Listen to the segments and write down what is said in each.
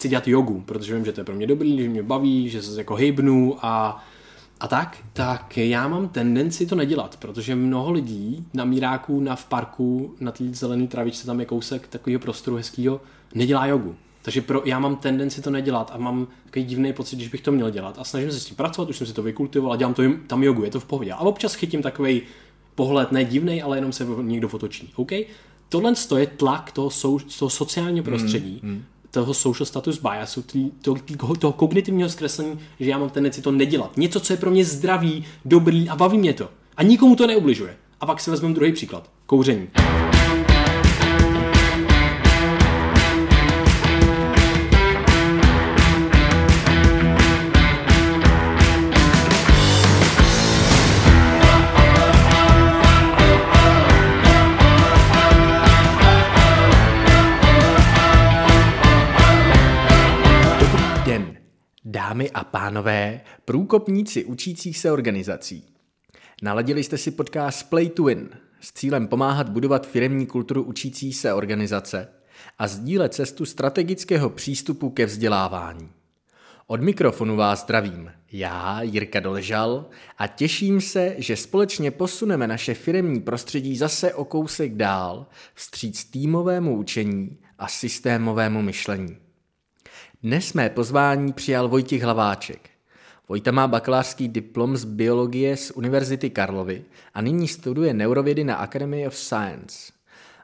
chci dělat jogu, protože vím, že to je pro mě dobrý, že mě baví, že se jako hejbnu a a tak, tak já mám tendenci to nedělat, protože mnoho lidí na míráku, na v parku, na té zelené travičce, tam je kousek takového prostoru hezkého, nedělá jogu. Takže pro, já mám tendenci to nedělat a mám takový divný pocit, když bych to měl dělat. A snažím se s tím pracovat, už jsem si to vykultivoval a dělám to, tam jogu, je to v pohodě. A občas chytím takový pohled, ne divný, ale jenom se někdo fotočí. OK? Tohle je tlak toho, sou, toho sociálního prostředí, mm, mm. Toho social status biasu, toho, toho, toho kognitivního zkreslení, že já mám tendenci to nedělat. Něco, co je pro mě zdravý, dobrý a baví mě to. A nikomu to neubližuje. A pak si vezmeme druhý příklad. Kouření. Dámy a pánové, průkopníci učících se organizací. Naladili jste si podcast Play to Win s cílem pomáhat budovat firemní kulturu učící se organizace a sdílet cestu strategického přístupu ke vzdělávání. Od mikrofonu vás zdravím, já, Jirka Doležal, a těším se, že společně posuneme naše firemní prostředí zase o kousek dál vstříc týmovému učení a systémovému myšlení. Dnes mé pozvání přijal Vojtěch Hlaváček. Vojta má bakalářský diplom z biologie z Univerzity Karlovy a nyní studuje neurovědy na Academy of Science.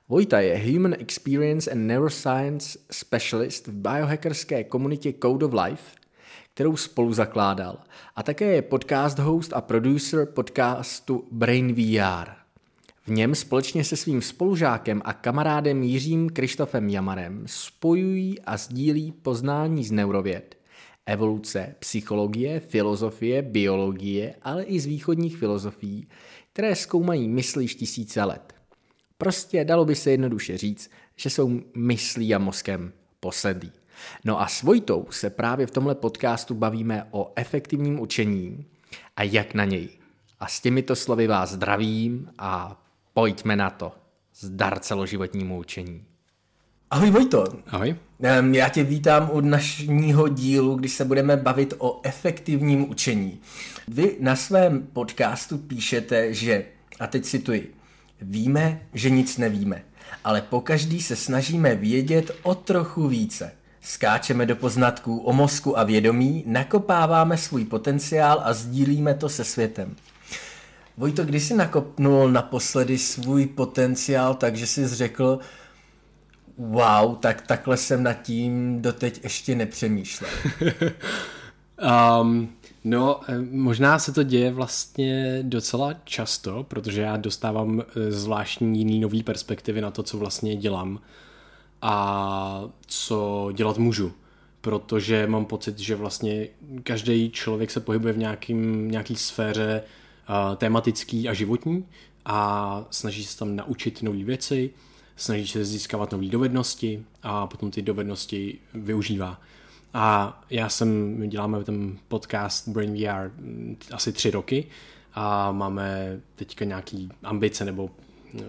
Vojta je Human Experience and Neuroscience Specialist v biohackerské komunitě Code of Life, kterou spolu zakládal, a také je podcast host a producer podcastu Brain VR. V něm společně se svým spolužákem a kamarádem Jiřím Krištofem Jamarem spojují a sdílí poznání z neurověd, evoluce, psychologie, filozofie, biologie, ale i z východních filozofií, které zkoumají mysl již tisíce let. Prostě dalo by se jednoduše říct, že jsou myslí a mozkem posedlí. No a s Vojtou se právě v tomhle podcastu bavíme o efektivním učení a jak na něj. A s těmito slovy vás zdravím a Pojďme na to. Zdar celoživotnímu učení. Ahoj Vojto. Ahoj. Já tě vítám u dnešního dílu, když se budeme bavit o efektivním učení. Vy na svém podcastu píšete, že, a teď cituji, víme, že nic nevíme, ale pokaždý se snažíme vědět o trochu více. Skáčeme do poznatků o mozku a vědomí, nakopáváme svůj potenciál a sdílíme to se světem. Vojto, kdy jsi nakopnul naposledy svůj potenciál, takže jsi řekl, wow, tak takhle jsem nad tím doteď ještě nepřemýšlel. um, no, eh, možná se to děje vlastně docela často, protože já dostávám eh, zvláštní jiný nový perspektivy na to, co vlastně dělám a co dělat můžu protože mám pocit, že vlastně každý člověk se pohybuje v nějakým, nějaký sféře tematický a životní a snaží se tam naučit nové věci, snaží se získávat nové dovednosti a potom ty dovednosti využívá. A já jsem, my děláme ten podcast Brain VR asi tři roky a máme teďka nějaký ambice nebo eh,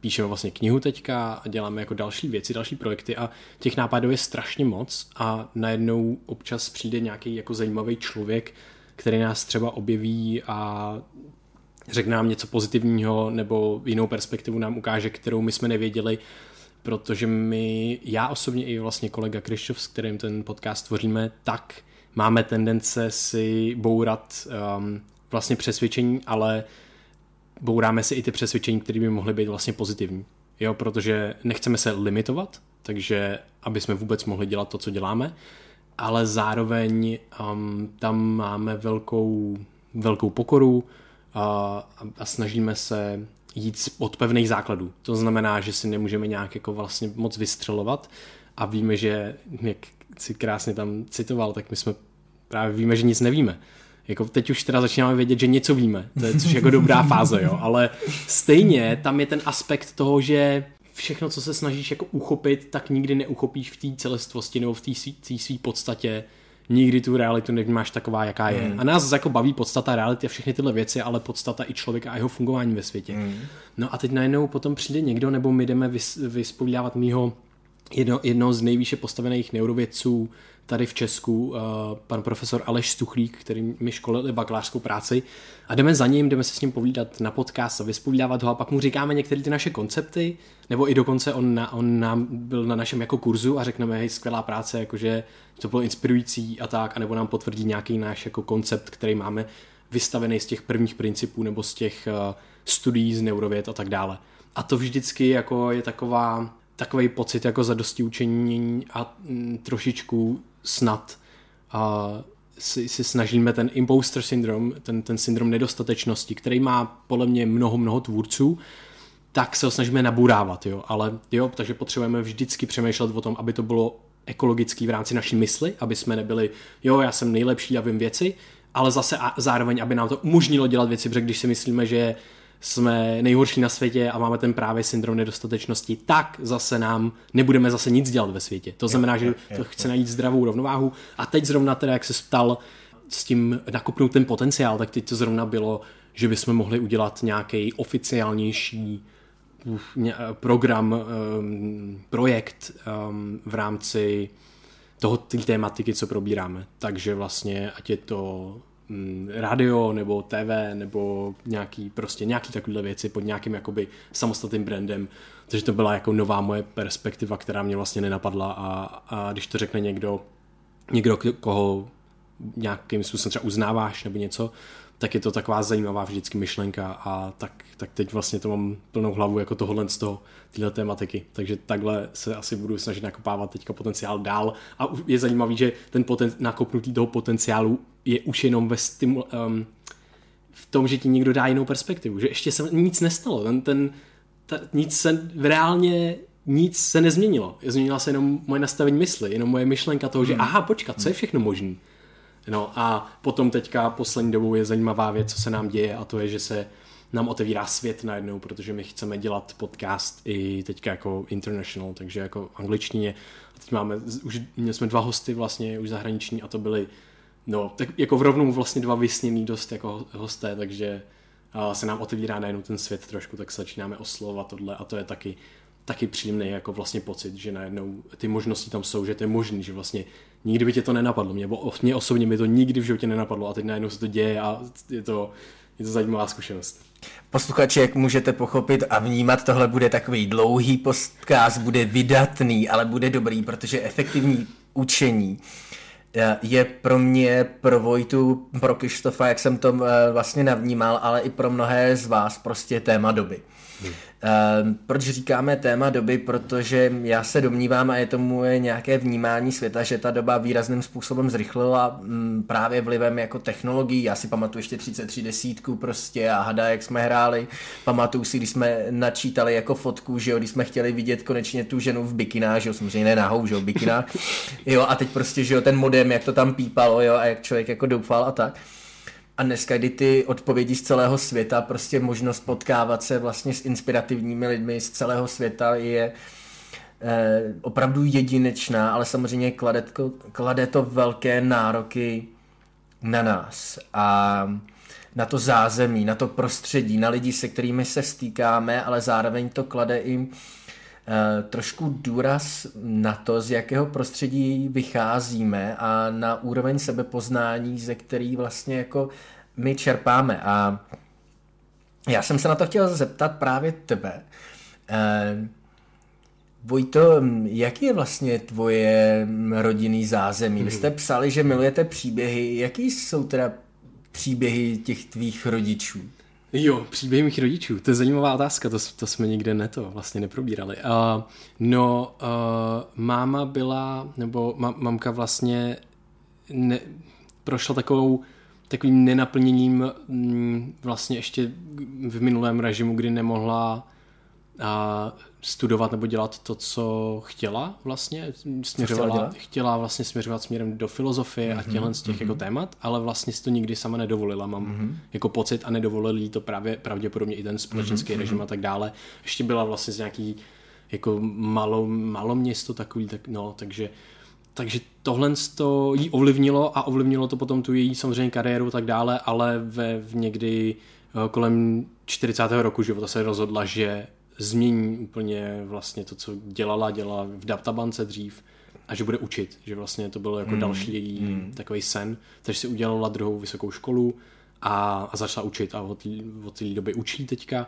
píšeme vlastně knihu teďka a děláme jako další věci, další projekty a těch nápadů je strašně moc a najednou občas přijde nějaký jako zajímavý člověk, který nás třeba objeví a řekne nám něco pozitivního nebo jinou perspektivu nám ukáže, kterou my jsme nevěděli, protože my, já osobně i vlastně kolega Krišov, s kterým ten podcast tvoříme, tak máme tendence si bourat um, vlastně přesvědčení, ale bouráme si i ty přesvědčení, které by mohly být vlastně pozitivní. Jo, protože nechceme se limitovat, takže aby jsme vůbec mohli dělat to, co děláme, ale zároveň um, tam máme velkou, velkou pokoru a, a snažíme se jít od pevných základů. To znamená, že si nemůžeme nějak jako vlastně moc vystřelovat a víme, že, jak si krásně tam citoval, tak my jsme právě víme, že nic nevíme. Jako teď už teda začínáme vědět, že něco víme, to je což jako dobrá fáze, jo, ale stejně tam je ten aspekt toho, že všechno, co se snažíš jako uchopit, tak nikdy neuchopíš v té celistvosti nebo v té své podstatě, nikdy tu realitu nevnímáš taková, jaká je. Mm. A nás jako baví podstata reality a všechny tyhle věci, ale podstata i člověka a jeho fungování ve světě. Mm. No a teď najednou potom přijde někdo, nebo my jdeme vys- vyspovídávat mýho jedno, jedno z nejvýše postavených neurovědců tady v Česku, uh, pan profesor Aleš Stuchlík, který mi školil bakalářskou práci a jdeme za ním, jdeme se s ním povídat na podcast a vyspovídávat ho a pak mu říkáme některé ty naše koncepty, nebo i dokonce on, na, on nám byl na našem jako kurzu a řekneme, hej, skvělá práce, jakože to bylo inspirující a tak, anebo nám potvrdí nějaký náš jako koncept, který máme vystavený z těch prvních principů nebo z těch uh, studií z neurověd a tak dále. A to vždycky jako je taková, takový pocit jako zadosti učení a mm, trošičku snad a si, si snažíme ten imposter syndrom, ten, ten syndrom nedostatečnosti, který má podle mě mnoho, mnoho tvůrců, tak se ho snažíme nabůrávat, jo, ale jo, takže potřebujeme vždycky přemýšlet o tom, aby to bylo ekologický v rámci naší mysli, aby jsme nebyli, jo, já jsem nejlepší a vím věci, ale zase a zároveň, aby nám to umožnilo dělat věci, protože když si myslíme, že jsme nejhorší na světě a máme ten právě syndrom nedostatečnosti, tak zase nám nebudeme zase nic dělat ve světě. To znamená, že to chce najít zdravou rovnováhu. A teď zrovna teda, jak se ptal s tím nakopnout ten potenciál, tak teď to zrovna bylo, že bychom mohli udělat nějaký oficiálnější program, um, projekt um, v rámci toho té tématiky, co probíráme. Takže vlastně, ať je to Mm, radio nebo TV nebo nějaký prostě nějaký takovéhle věci pod nějakým jakoby samostatným brandem. Takže to byla jako nová moje perspektiva, která mě vlastně nenapadla a, a když to řekne někdo, někdo, koho nějakým způsobem třeba uznáváš nebo něco, tak je to taková zajímavá vždycky myšlenka a tak, tak teď vlastně to mám plnou hlavu jako tohohle z toho, tyhle tématiky. Takže takhle se asi budu snažit nakopávat teďka potenciál dál a je zajímavý, že ten poten, nakopnutý toho potenciálu je už jenom ve stimul, um, v tom, že ti někdo dá jinou perspektivu, že ještě se nic nestalo, ten, ten, ta, nic se reálně nic se nezměnilo. Změnila se jenom moje nastavení mysli, jenom moje myšlenka toho, že hmm. aha, počkat, co je všechno možný. No a potom teďka poslední dobou je zajímavá věc, co se nám děje a to je, že se nám otevírá svět najednou, protože my chceme dělat podcast i teďka jako international, takže jako angličtině. A teď máme, už měli jsme dva hosty vlastně už zahraniční a to byly, no, tak jako v rovnou vlastně dva vysněný dost jako hosté, takže se nám otevírá najednou ten svět trošku, tak se začínáme oslovovat tohle a to je taky taky příjemný jako vlastně pocit, že najednou ty možnosti tam jsou, že to je možný, že vlastně nikdy by tě to nenapadlo. Mě, mě osobně mi to nikdy v životě nenapadlo a teď najednou se to děje a je to, je to zajímavá zkušenost. Posluchači, jak můžete pochopit a vnímat, tohle bude takový dlouhý podcast, bude vydatný, ale bude dobrý, protože efektivní učení eh, je pro mě, pro Vojtu, pro Krištofa, jak jsem to eh, vlastně navnímal, ale i pro mnohé z vás prostě téma doby. Hmm. Uh, proč říkáme téma doby? Protože já se domnívám, a je to moje nějaké vnímání světa, že ta doba výrazným způsobem zrychlila m, právě vlivem jako technologií. Já si pamatuju ještě 33 desítku prostě a hada, jak jsme hráli. Pamatuju si, když jsme načítali jako fotku, že jo, když jsme chtěli vidět konečně tu ženu v bikinách, že jo, samozřejmě ne nahou, že jo, bikinách. jo, a teď prostě, že jo, ten modem, jak to tam pípalo, jo, a jak člověk jako doufal a tak. A dneska, kdy ty odpovědi z celého světa, prostě možnost potkávat se vlastně s inspirativními lidmi z celého světa je eh, opravdu jedinečná, ale samozřejmě klade to, klade to velké nároky na nás. A na to zázemí, na to prostředí, na lidi, se kterými se stýkáme, ale zároveň to klade i trošku důraz na to, z jakého prostředí vycházíme a na úroveň sebepoznání, ze který vlastně jako my čerpáme. A já jsem se na to chtěl zeptat právě tebe. Eh, Vojto, jaký je vlastně tvoje rodinný zázemí? Vy jste mhm. psali, že milujete příběhy. Jaký jsou teda příběhy těch tvých rodičů? Jo, příběhy mých rodičů, to je zajímavá otázka, to, to jsme nikde neto vlastně neprobírali. Uh, no, uh, máma byla, nebo ma, mamka vlastně ne, prošla takovou takovým nenaplněním mm, vlastně ještě v minulém režimu, kdy nemohla a studovat nebo dělat to, co chtěla vlastně, směřovala, chtěla, chtěla vlastně směřovat směrem do filozofie mm-hmm, a těchto z těch mm-hmm. jako témat, ale vlastně si to nikdy sama nedovolila, mám mm-hmm. jako pocit a nedovolil jí to právě pravděpodobně i ten společenský mm-hmm. režim a tak dále. Ještě byla vlastně z nějaký jako malo, malo město takový, tak no, takže takže tohle to jí ovlivnilo a ovlivnilo to potom tu její samozřejmě kariéru a tak dále, ale ve v někdy eh, kolem 40. roku života se rozhodla, že změní úplně vlastně to, co dělala, dělala v databance dřív a že bude učit, že vlastně to bylo jako mm. další její mm. takový sen, takže si udělala druhou vysokou školu a, a začala učit a od, od té doby učí teďka,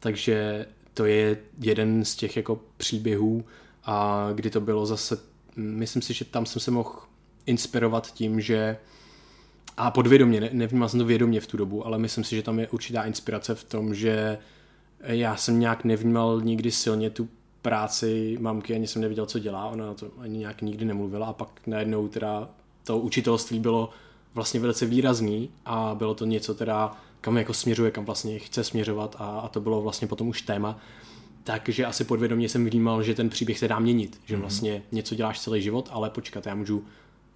takže to je jeden z těch jako příběhů, a kdy to bylo zase, myslím si, že tam jsem se mohl inspirovat tím, že a podvědomě, ne, nevnímal jsem to vědomě v tu dobu, ale myslím si, že tam je určitá inspirace v tom, že já jsem nějak nevnímal nikdy silně tu práci mamky, ani jsem neviděl, co dělá, ona to ani nějak nikdy nemluvila a pak najednou teda to učitelství bylo vlastně velice výrazný a bylo to něco teda, kam jako směřuje, kam vlastně chce směřovat a, a to bylo vlastně potom už téma. Takže asi podvědomě jsem vnímal, že ten příběh se dá měnit, že mhm. vlastně něco děláš celý život, ale počkat, já můžu,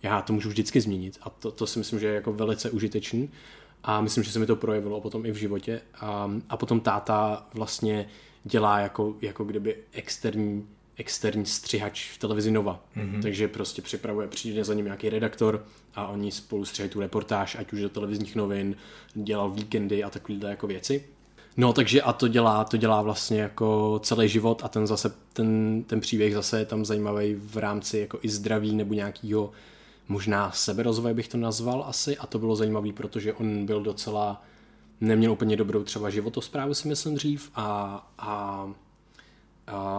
já to můžu vždycky změnit a to, to si myslím, že je jako velice užitečný a myslím, že se mi to projevilo potom i v životě a, a potom táta vlastně dělá jako, jako kdyby externí externí střihač v televizi Nova. Mm-hmm. Takže prostě připravuje, přijde za ním nějaký redaktor a oni spolu střihají tu reportáž, ať už do televizních novin, dělal víkendy a takovéhle jako věci. No, takže a to dělá, to dělá vlastně jako celý život a ten zase, ten, ten příběh zase je tam zajímavý v rámci jako i zdraví nebo nějakého možná seberozvoje bych to nazval asi a to bylo zajímavé, protože on byl docela, neměl úplně dobrou třeba životosprávu si myslím dřív a, a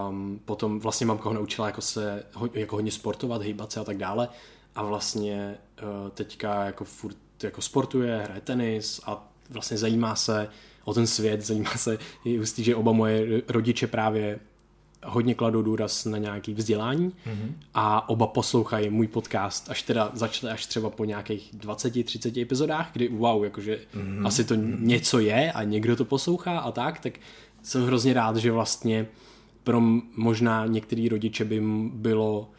um, potom vlastně mamka ho naučila jako se jako hodně sportovat, hýbat se a tak dále. A vlastně uh, teďka jako furt jako sportuje, hraje tenis a vlastně zajímá se o ten svět, zajímá se, je hustý, že oba moje rodiče právě hodně kladou důraz na nějaký vzdělání mm-hmm. a oba poslouchají můj podcast, až teda začali až třeba po nějakých 20-30 epizodách, kdy wow, jakože mm-hmm. asi to něco je a někdo to poslouchá a tak, tak jsem hrozně rád, že vlastně pro možná některý rodiče by bylo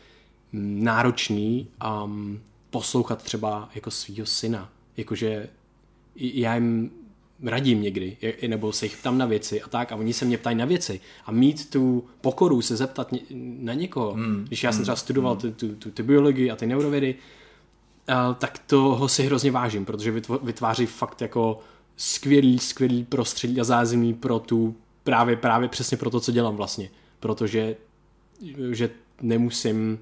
náročný um, poslouchat třeba jako svého syna. Jakože já jim radím někdy, nebo se jich ptám na věci a tak a oni se mě ptají na věci. A mít tu pokoru se zeptat na někoho, mm, když já jsem hmm, třeba studoval mm. tu, tu, tu, tu biologii a ty neurovědy, uh, tak toho si hrozně vážím, protože vytváří fakt jako skvělý, skvělý prostředí a zázemí pro tu, právě, právě přesně pro to, co dělám vlastně, protože že nemusím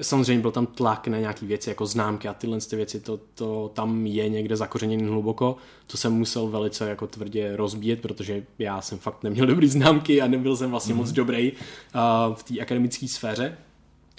Samozřejmě byl tam tlak na nějaké věci jako známky a tyhle ty věci, to, to tam je někde zakořeněné hluboko. To jsem musel velice jako tvrdě rozbíjet, protože já jsem fakt neměl dobrý známky a nebyl jsem vlastně mm. moc dobrý uh, v té akademické sféře,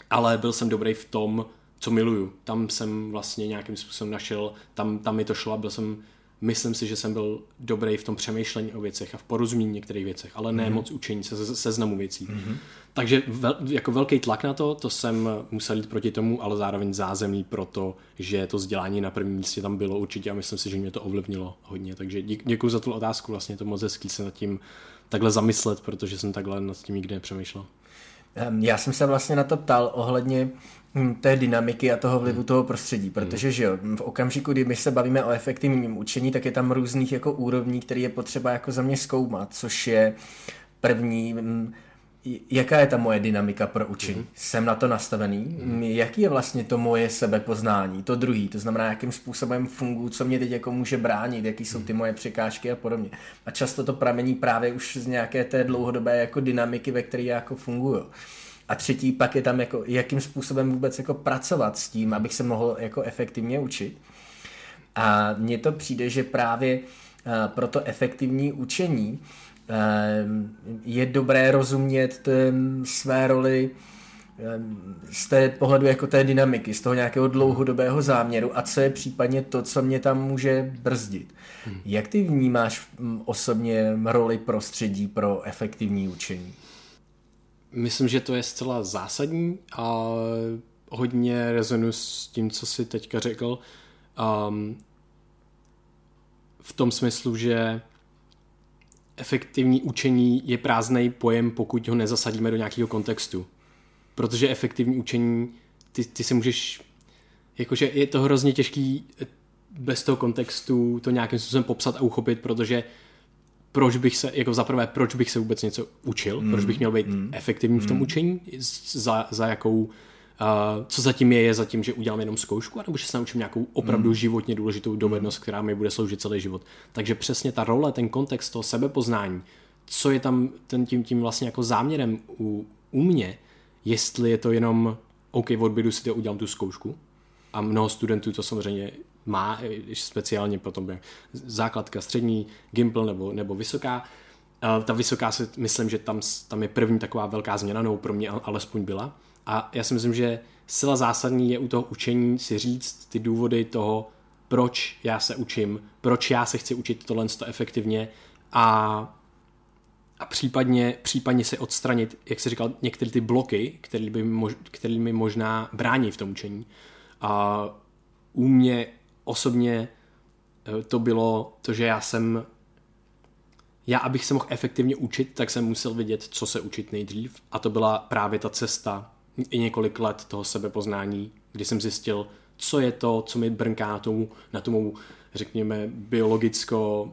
ale byl jsem dobrý v tom, co miluju. Tam jsem vlastně nějakým způsobem našel, tam, tam mi to šlo a byl jsem myslím si, že jsem byl dobrý v tom přemýšlení o věcech a v porozumění některých věcech, ale ne mm-hmm. moc učení se seznamu věcí. Mm-hmm. Takže vel, jako velký tlak na to, to jsem musel jít proti tomu, ale zároveň zázemí pro to, že to vzdělání na prvním místě tam bylo určitě a myslím si, že mě to ovlivnilo hodně. Takže děkuji za tu otázku, vlastně to moc hezký se nad tím takhle zamyslet, protože jsem takhle nad tím nikdy nepřemýšlel. Já jsem se vlastně na to ptal ohledně té dynamiky a toho vlivu toho prostředí, protože že jo, v okamžiku, kdy my se bavíme o efektivním učení, tak je tam různých jako úrovní, které je potřeba jako za mě zkoumat, což je první hm, jaká je ta moje dynamika pro učení? Mm. Jsem na to nastavený? Mm. Jaký je vlastně to moje sebepoznání? To druhý, to znamená, jakým způsobem funguji, co mě teď jako může bránit, jaký jsou ty moje překážky a podobně. A často to pramení právě už z nějaké té dlouhodobé jako dynamiky, ve které já jako funguju. A třetí pak je tam jako, jakým způsobem vůbec jako pracovat s tím, abych se mohl jako efektivně učit. A mně to přijde, že právě eh, pro to efektivní učení Ehm, je dobré rozumět své roli ehm, z té pohledu jako té dynamiky, z toho nějakého dlouhodobého záměru a co je případně to, co mě tam může brzdit. Hmm. Jak ty vnímáš mm, osobně roli prostředí pro efektivní učení? Myslím, že to je zcela zásadní a hodně rezonu s tím, co jsi teďka řekl. Um, v tom smyslu, že efektivní učení je prázdný pojem, pokud ho nezasadíme do nějakého kontextu. Protože efektivní učení, ty, ty si můžeš, jakože je to hrozně těžký bez toho kontextu to nějakým způsobem popsat a uchopit, protože proč bych se, jako zaprvé, proč bych se vůbec něco učil, mm, proč bych měl být mm, efektivní v tom mm. učení, za, za jakou Uh, co zatím je, je zatím, že udělám jenom zkoušku, nebo že se naučím nějakou opravdu mm. životně důležitou dovednost, která mi bude sloužit celý život. Takže přesně ta role, ten kontext toho sebepoznání, co je tam ten tím, tím vlastně jako záměrem u, u mě, jestli je to jenom OK, v odběru si to udělám tu zkoušku a mnoho studentů to samozřejmě má, speciálně potom je základka střední, Gimple nebo, nebo vysoká. Ta vysoká si myslím, že tam, tam je první taková velká změna, nebo pro mě alespoň byla. A já si myslím, že sila zásadní je u toho učení si říct ty důvody toho, proč já se učím, proč já se chci učit tohle efektivně a a případně, případně se odstranit, jak se říkal, některé ty bloky, které, by mož, které mi možná brání v tom učení. A u mě osobně eh, to bylo to, že já jsem já, abych se mohl efektivně učit, tak jsem musel vědět, co se učit nejdřív. A to byla právě ta cesta i několik let toho sebepoznání, kdy jsem zjistil, co je to, co mi brnká na tomu, na tomu řekněme, biologicko,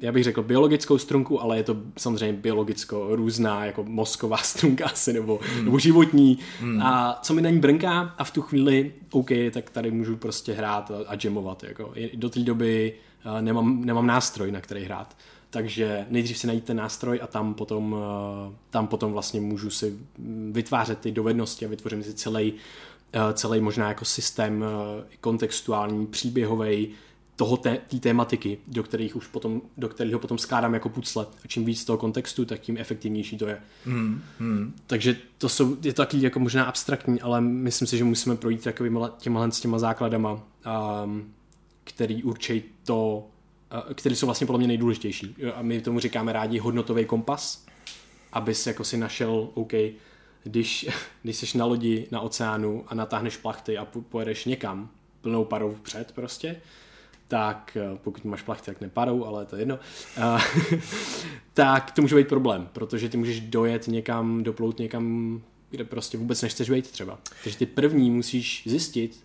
já bych řekl biologickou strunku, ale je to samozřejmě biologicko různá, jako mozková strunka asi, nebo, hmm. nebo životní. Hmm. A co mi na ní brnká a v tu chvíli, OK, tak tady můžu prostě hrát a, a jamovat. Jako. Do té doby uh, nemám, nemám nástroj, na který hrát. Takže nejdřív si najít ten nástroj a tam potom, uh, tam potom vlastně můžu si vytvářet ty dovednosti a vytvořím si celý, uh, celý možná jako systém kontextuální, příběhový, toho té, té tématiky, do kterých už potom, do kterého potom skládám jako pucle. A čím víc toho kontextu, tak tím efektivnější to je. Hmm, hmm. Takže to jsou, je to taky jako možná abstraktní, ale myslím si, že musíme projít takovými těma, s těma základama, um, který určí to, uh, který jsou vlastně podle mě nejdůležitější. A my tomu říkáme rádi hodnotový kompas, abys jako si našel, OK, když, když jsi na lodi na oceánu a natáhneš plachty a pojedeš někam plnou parou vpřed prostě, tak eh, pokud máš plachty, tak nepadou, ale to je jedno, uh, tak to může být problém, protože ty můžeš dojet někam, doplout někam, kde prostě vůbec nechceš být třeba. Takže ty první musíš zjistit,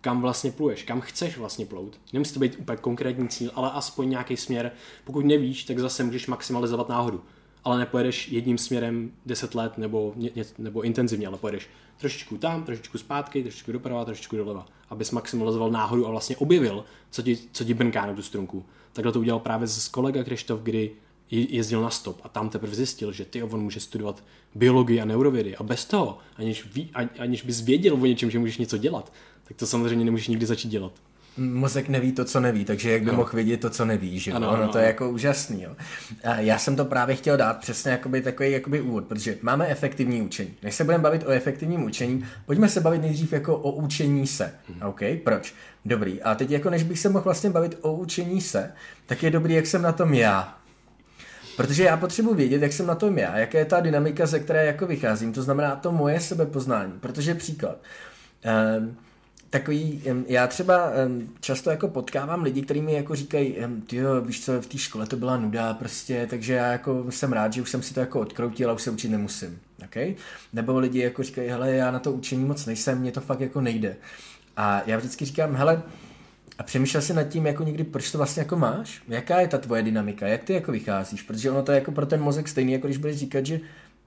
kam vlastně pluješ, kam chceš vlastně plout. Nemusí to být úplně konkrétní cíl, ale aspoň nějaký směr. Pokud nevíš, tak zase můžeš maximalizovat náhodu ale nepojedeš jedním směrem 10 let nebo, ně, nebo intenzivně, ale pojedeš trošičku tam, trošičku zpátky, trošičku doprava, trošičku doleva, abys maximalizoval náhodu a vlastně objevil, co ti, co ti brnká na tu strunku. Takhle to udělal právě s kolega Krištof, kdy jezdil na stop a tam teprve zjistil, že ty on může studovat biologii a neurovědy a bez toho, aniž, ví, aniž bys věděl o něčem, že můžeš něco dělat, tak to samozřejmě nemůžeš nikdy začít dělat mozek neví to, co neví, takže jak by no. mohl vidět to, co neví, že ano, ano, to je jako úžasný, jo. A já jsem to právě chtěl dát přesně jakoby takový jakoby úvod, protože máme efektivní učení. Než se budeme bavit o efektivním učení, pojďme se bavit nejdřív jako o učení se, hmm. OK? Proč? Dobrý. A teď jako než bych se mohl vlastně bavit o učení se, tak je dobrý, jak jsem na tom já. Protože já potřebuji vědět, jak jsem na tom já, jaká je ta dynamika, ze které jako vycházím, to znamená to moje sebepoznání. Protože příklad, um, takový, já třeba často jako potkávám lidi, kteří mi jako říkají, ty jo, víš co, v té škole to byla nuda prostě, takže já jako jsem rád, že už jsem si to jako odkroutil a už se učit nemusím. Okay? Nebo lidi jako říkají, hele, já na to učení moc nejsem, mě to fakt jako nejde. A já vždycky říkám, hele, a přemýšlel jsi nad tím, jako někdy, proč to vlastně jako máš? Jaká je ta tvoje dynamika? Jak ty jako vycházíš? Protože ono to je jako pro ten mozek stejný, jako když budeš říkat, že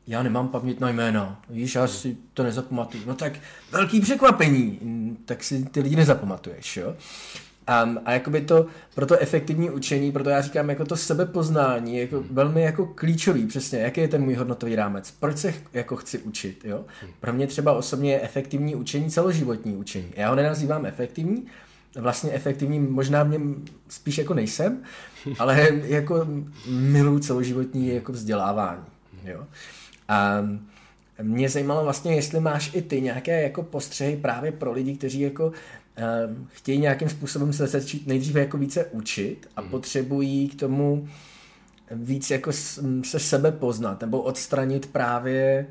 já nemám paměť na jméno, víš, já si to nezapamatuju. No tak velký překvapení, tak si ty lidi nezapamatuješ, jo. Um, a jakoby to, pro to efektivní učení, proto já říkám, jako to sebepoznání, jako hmm. velmi jako klíčový, přesně, jaký je ten můj hodnotový rámec, proč se jako chci učit, jo. Hmm. Pro mě třeba osobně je efektivní učení celoživotní učení. Já ho nenazývám efektivní, vlastně efektivní možná v něm spíš jako nejsem, ale jako miluji celoživotní jako vzdělávání, jo. A mě zajímalo vlastně, jestli máš i ty nějaké jako postřehy právě pro lidi, kteří jako um, chtějí nějakým způsobem se začít nejdříve jako více učit a mm. potřebují k tomu víc jako se sebe poznat nebo odstranit právě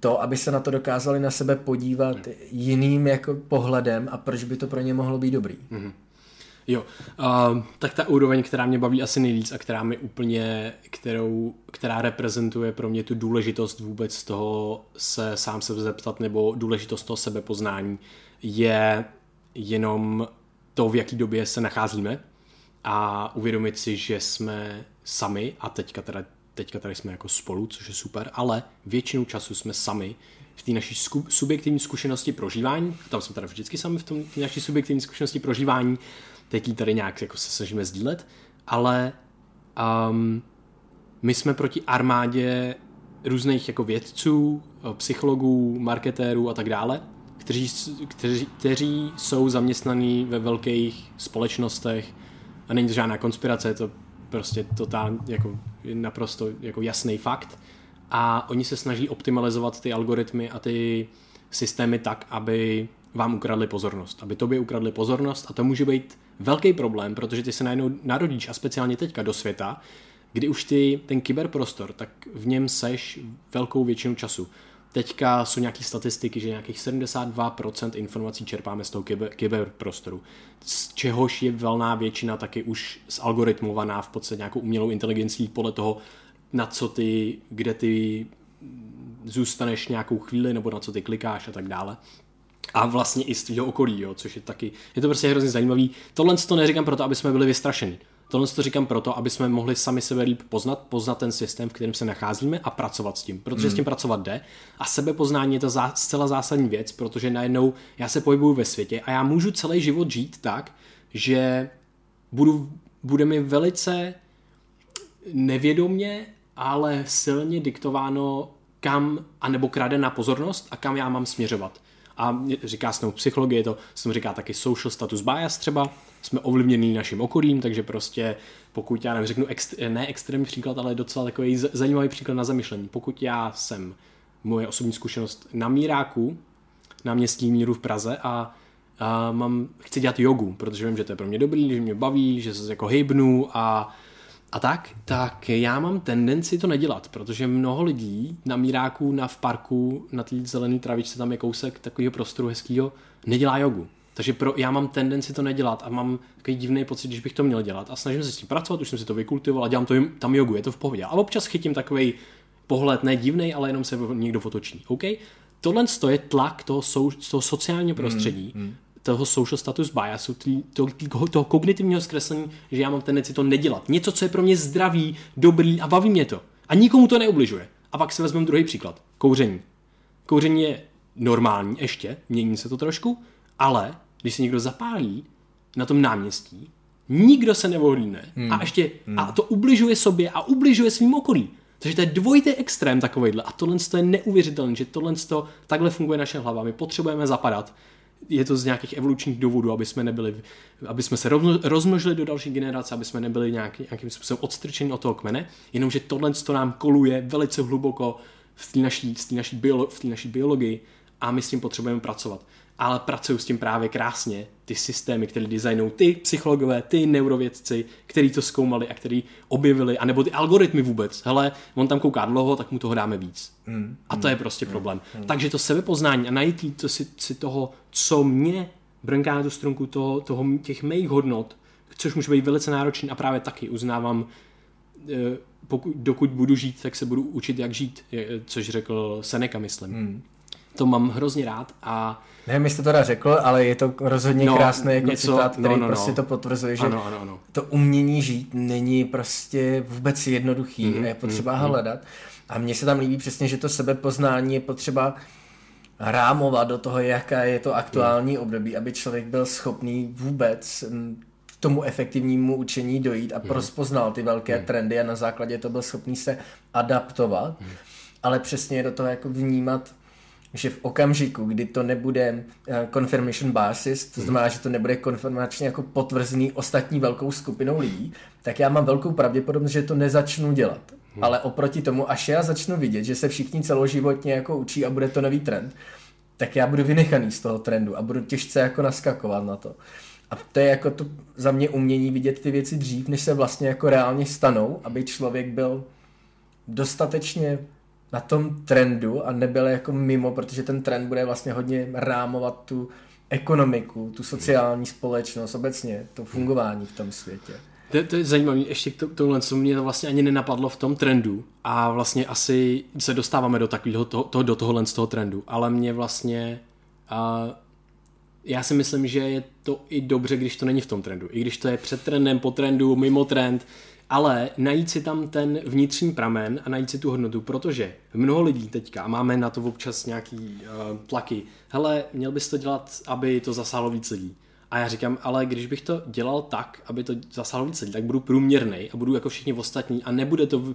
to, aby se na to dokázali na sebe podívat mm. jiným jako pohledem a proč by to pro ně mohlo být dobrý. Mm. Jo, uh, tak ta úroveň, která mě baví asi nejvíc a která mi úplně, kterou, která reprezentuje pro mě tu důležitost vůbec toho se sám se zeptat nebo důležitost toho sebepoznání, je jenom to, v jaký době se nacházíme a uvědomit si, že jsme sami a teďka teda teďka tady jsme jako spolu, což je super, ale většinu času jsme sami v té naší sku, subjektivní zkušenosti prožívání, tam jsme teda vždycky sami v tom naší subjektivní zkušenosti prožívání, teď ji tady nějak jako se snažíme sdílet, ale um, my jsme proti armádě různých jako vědců, psychologů, marketérů a tak dále, kteří, kteří, kteří jsou zaměstnaní ve velkých společnostech a není to žádná konspirace, je to prostě totálně jako naprosto jako jasný fakt. A oni se snaží optimalizovat ty algoritmy a ty systémy tak, aby vám ukradli pozornost, aby tobě ukradli pozornost a to může být velký problém, protože ty se najednou narodíš a speciálně teďka do světa, kdy už ty, ten kyberprostor, tak v něm seš velkou většinu času. Teďka jsou nějaké statistiky, že nějakých 72% informací čerpáme z toho kyber, kyberprostoru, z čehož je velná většina taky už zalgoritmovaná v podstatě nějakou umělou inteligencí podle toho, na co ty, kde ty zůstaneš nějakou chvíli, nebo na co ty klikáš a tak dále. A vlastně i z tvého okolí, jo, což je taky, je to prostě hrozně zajímavý. Tohle to neříkám proto, aby jsme byli vystrašení. Tohle to říkám proto, aby jsme mohli sami sebe líp poznat, poznat ten systém, v kterém se nacházíme a pracovat s tím, protože hmm. s tím pracovat jde. A sebepoznání je to zá, zcela zásadní věc, protože najednou já se pohybuju ve světě a já můžu celý život žít tak, že budu, bude mi velice nevědomně, ale silně diktováno, kam, anebo krade na pozornost a kam já mám směřovat. A říká se psychologie, to se říká taky social status bias třeba, jsme ovlivněni naším okolím, takže prostě pokud já nevím, řeknu ext, ne extrémní příklad, ale docela takový zajímavý příklad na zamyšlení. Pokud já jsem moje osobní zkušenost na Míráku, na městí Míru v Praze a, a mám, chci dělat jogu, protože vím, že to je pro mě dobrý, že mě baví, že se jako hejbnu a a tak, tak já mám tendenci to nedělat, protože mnoho lidí na Míráku, na v parku, na té zelené travičce, tam je kousek takového prostoru hezkého, nedělá jogu. Takže pro, já mám tendenci to nedělat a mám takový divný pocit, když bych to měl dělat a snažím se s tím pracovat, už jsem si to vykultivoval a dělám to tam jogu, je to v pohodě. A občas chytím takový pohled, ne divný, ale jenom se někdo fotočí. OK? Tohle je tlak toho, sou, toho sociálního prostředí, mm, mm toho social status biasu, toho, toho, toho kognitivního zkreslení, že já mám tendenci to nedělat. Něco, co je pro mě zdravý, dobrý a baví mě to. A nikomu to neubližuje. A pak si vezmeme druhý příklad. Kouření. Kouření je normální ještě, mění se to trošku, ale když se někdo zapálí na tom náměstí, nikdo se nevohlíne hmm. a ještě hmm. a to ubližuje sobě a ubližuje svým okolí. Takže to je dvojitý extrém takovýhle a tohle je neuvěřitelné, že tohle takhle funguje naše hlava. My potřebujeme zapadat je to z nějakých evolučních důvodů, aby jsme nebyli, aby jsme se rozmnožili do další generace, aby jsme nebyli nějaký, nějakým způsobem odstrčeni od toho kmene, jenomže tohle to nám koluje velice hluboko v té naší, naší, biolo, naší biologii a my s tím potřebujeme pracovat ale pracují s tím právě krásně ty systémy, které designují ty psychologové, ty neurovědci, kteří to zkoumali a kteří objevili, anebo ty algoritmy vůbec. Hele, on tam kouká dlouho, tak mu toho dáme víc. Mm, a to mm, je prostě mm, problém. Mm. Takže to sebepoznání a najít to si, si toho, co mě brnká na tu strunku toho, toho, těch mých hodnot, což může být velice náročný a právě taky uznávám, eh, pokud, dokud budu žít, tak se budu učit, jak žít, což řekl Seneca, myslím. Mm. To mám hrozně rád a Nevím, jestli to teda řekl, ale je to rozhodně no, krásný jako něco, citát, který no, no, prostě no. to potvrzuje, že ano, ano, ano. to umění žít není prostě vůbec jednoduchý mm-hmm, a je potřeba mm-hmm. hledat. A mně se tam líbí přesně, že to sebepoznání je potřeba rámovat do toho, jaká je to aktuální mm. období, aby člověk byl schopný vůbec k tomu efektivnímu učení dojít a mm. rozpoznal ty velké mm. trendy a na základě to byl schopný se adaptovat, mm. ale přesně do toho jako vnímat že v okamžiku, kdy to nebude eh, confirmation basis, to znamená, že to nebude konfirmačně jako potvrzený ostatní velkou skupinou lidí, tak já mám velkou pravděpodobnost, že to nezačnu dělat. Hmm. Ale oproti tomu, až já začnu vidět, že se všichni celoživotně jako učí a bude to nový trend, tak já budu vynechaný z toho trendu a budu těžce jako naskakovat na to. A to je jako to za mě umění vidět ty věci dřív, než se vlastně jako reálně stanou, aby člověk byl dostatečně na tom trendu a nebyl jako mimo, protože ten trend bude vlastně hodně rámovat tu ekonomiku, tu sociální společnost, obecně to fungování v tom světě. To, to je zajímavé, ještě k to, tohle, co mě to vlastně ani nenapadlo v tom trendu a vlastně asi se dostáváme do takového, to, to, do tohohle z toho trendu, ale mě vlastně uh, já si myslím, že je to i dobře, když to není v tom trendu. I když to je před trendem, po trendu, mimo trend, ale najít si tam ten vnitřní pramen a najít si tu hodnotu, protože mnoho lidí teďka, a máme na to občas nějaký uh, tlaky, hele, měl bys to dělat, aby to zasáhlo víc lidí. A já říkám, ale když bych to dělal tak, aby to zasáhlo víc lidí, tak budu průměrný a budu jako všichni ostatní a nebude to,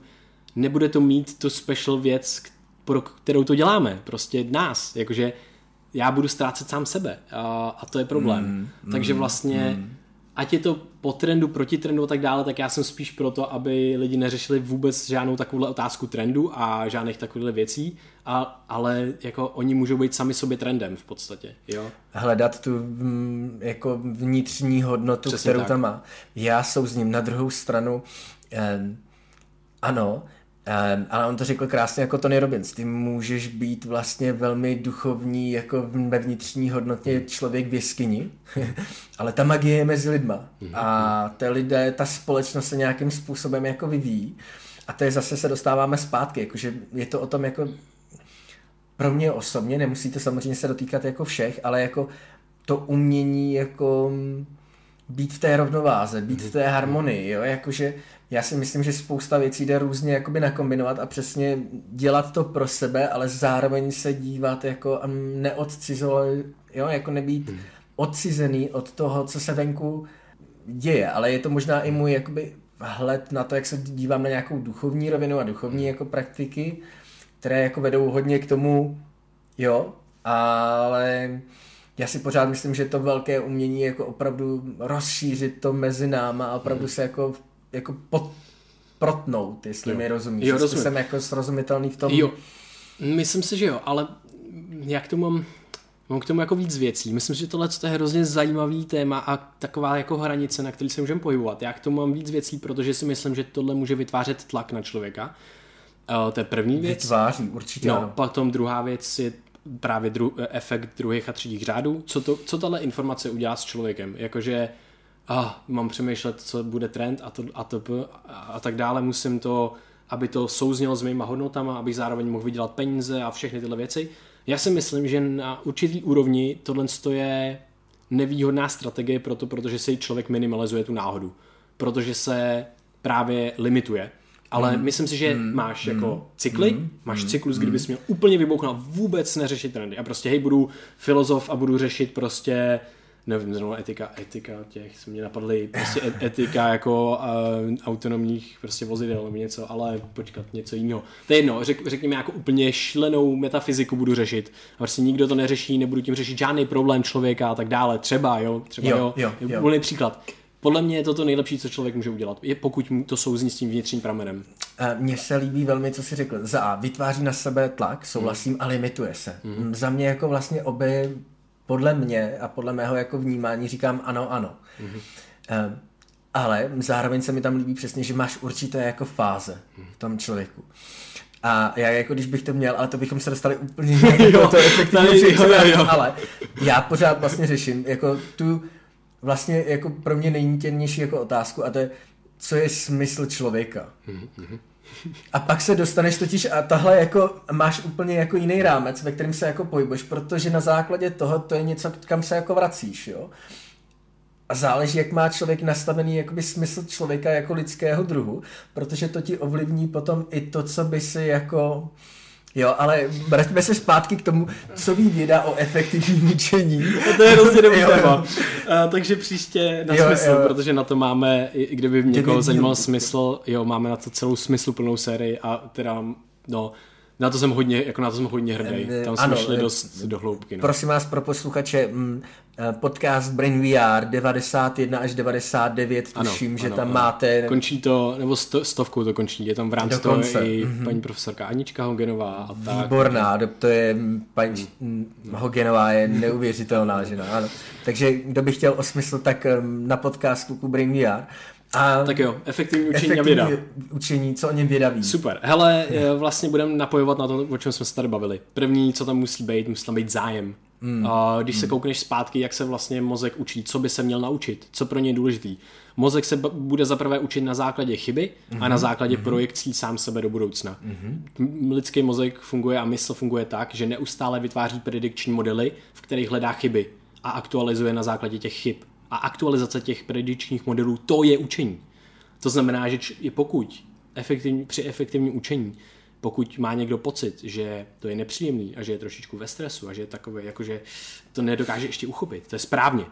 nebude to mít tu special věc, pro kterou to děláme, prostě nás, jakože já budu ztrácet sám sebe a, a to je problém. Mm, Takže vlastně mm ať je to po trendu, proti trendu a tak dále, tak já jsem spíš proto, aby lidi neřešili vůbec žádnou takovou otázku trendu a žádných takových věcí, a, ale jako oni můžou být sami sobě trendem v podstatě, jo. Hledat tu mm, jako vnitřní hodnotu, Přesně kterou tak. tam má. Já souzním na druhou stranu, eh, ano, Um, ale on to řekl krásně jako Tony Robbins. Ty můžeš být vlastně velmi duchovní, jako ve vnitřní hodnotě člověk v jeskyni, ale ta magie je mezi lidma. A ty lidé, ta společnost se nějakým způsobem jako vyvíjí. A to je zase se dostáváme zpátky, jakože je to o tom jako pro mě osobně, nemusí to samozřejmě se dotýkat jako všech, ale jako to umění jako být v té rovnováze, být v té harmonii, jo, jakože já si myslím, že spousta věcí jde různě jakoby nakombinovat a přesně dělat to pro sebe, ale zároveň se dívat jako a neodcizovat, jo, jako nebýt hmm. odcizený od toho, co se venku děje, ale je to možná i můj jakoby hled na to, jak se dívám na nějakou duchovní rovinu a duchovní hmm. jako praktiky, které jako vedou hodně k tomu, jo, ale já si pořád myslím, že to velké umění je jako opravdu rozšířit to mezi náma a opravdu hmm. se jako jako pod, protnout, jestli jo. mi rozumíš. Jo, rozumím. jsem jako srozumitelný v tom. Jo, myslím si, že jo, ale jak to mám, mám k tomu jako víc věcí. Myslím, že tohle je hrozně zajímavý téma a taková jako hranice, na který se můžeme pohybovat. Já k tomu mám víc věcí, protože si myslím, že tohle může vytvářet tlak na člověka. Uh, to je první věc. Vytváří, určitě No, ano. potom druhá věc je právě dru- efekt druhých a třetích řádů. Co, to, co tahle informace udělá s člověkem? Jakože ah, mám přemýšlet, co bude trend a, to, a, to, a tak dále, musím to, aby to souznělo s mýma hodnotama, abych zároveň mohl vydělat peníze a všechny tyhle věci. Já si myslím, že na určitý úrovni tohle je nevýhodná strategie proto, protože si člověk minimalizuje tu náhodu. Protože se právě limituje. Ale mm. myslím si, že mm. máš mm. jako cykly, mm. máš cyklus, kdybys hmm. měl úplně vybouchnout, vůbec neřešit trendy. A prostě hej, budu filozof a budu řešit prostě nevím, zrovna etika, etika těch, se mě napadly prostě etika jako uh, autonomních prostě vozidel nebo něco, ale počkat, něco jiného. To je jedno, řek, řekněme jako úplně šlenou metafyziku budu řešit. A prostě nikdo to neřeší, nebudu tím řešit žádný problém člověka a tak dále. Třeba, jo, třeba jo. jo, jo, jo. příklad. Podle mě je to to nejlepší, co člověk může udělat, je pokud mu to souzní s tím vnitřním pramenem. Mně se líbí velmi, co jsi řekl. Za A, vytváří na sebe tlak, souhlasím, hmm. a limituje se. Hmm. Za mě jako vlastně obě podle mě a podle mého jako vnímání říkám ano, ano. Mm-hmm. Ale zároveň se mi tam líbí přesně, že máš určité jako fáze v tom člověku. A já jako když bych to měl, ale to bychom se dostali úplně efektivně jo, jo, jo. ale já pořád vlastně řeším jako tu vlastně jako pro mě nejnítěnější jako otázku a to je, co je smysl člověka. Mm-hmm. A pak se dostaneš totiž a tahle jako máš úplně jako jiný rámec, ve kterém se jako pohybuješ, protože na základě toho to je něco, kam se jako vracíš, jo. A záleží, jak má člověk nastavený jakoby smysl člověka jako lidského druhu, protože to ti ovlivní potom i to, co by si jako Jo, ale vraťme se zpátky k tomu, co ví věda o efektivním učení. to je hrozně dobrý téma. takže příště na jo, smysl, jo. protože na to máme, i kdyby někoho zajímal smysl, jo, máme na to celou smysluplnou sérii a teda, no, na to jsem hodně, jako na to jsem hodně hrdý. Tam jsme ano, šli dost do hloubky. No. Prosím vás pro posluchače, mm, eh, podcast Brain VR 91 až 99, tuším, ano, že ano, tam ano. máte... Končí to, nebo sto, stovkou to končí, je tam v rámci toho i mm-hmm. paní profesorka Anička Hogenová a tak. Výborná, to je, paní mm. Hogenová je neuvěřitelná žena, ano. Takže kdo by chtěl o smysl, tak na podcast Kluku Brain VR. A tak jo, efektivní učení efektivní a věda. učení, co o něm věda ví. Super. Hele, vlastně budeme napojovat na to, o čem jsme se tady bavili. První, co tam musí být, musí tam být zájem. Mm. A když mm. se koukneš zpátky, jak se vlastně mozek učí, co by se měl naučit, co pro ně je důležitý. Mozek se bude zaprvé učit na základě chyby mm-hmm. a na mhm. základě mm-hmm. projekcí sám sebe do budoucna. Mm-hmm. Lidský mozek funguje a mysl funguje tak, že neustále vytváří predikční modely, v kterých hledá chyby a aktualizuje na základě těch chyb a aktualizace těch predičních modelů, to je učení. To znamená, že i pokud efektivní, při efektivním učení, pokud má někdo pocit, že to je nepříjemný a že je trošičku ve stresu a že je takové, jakože to nedokáže ještě uchopit, to je správně.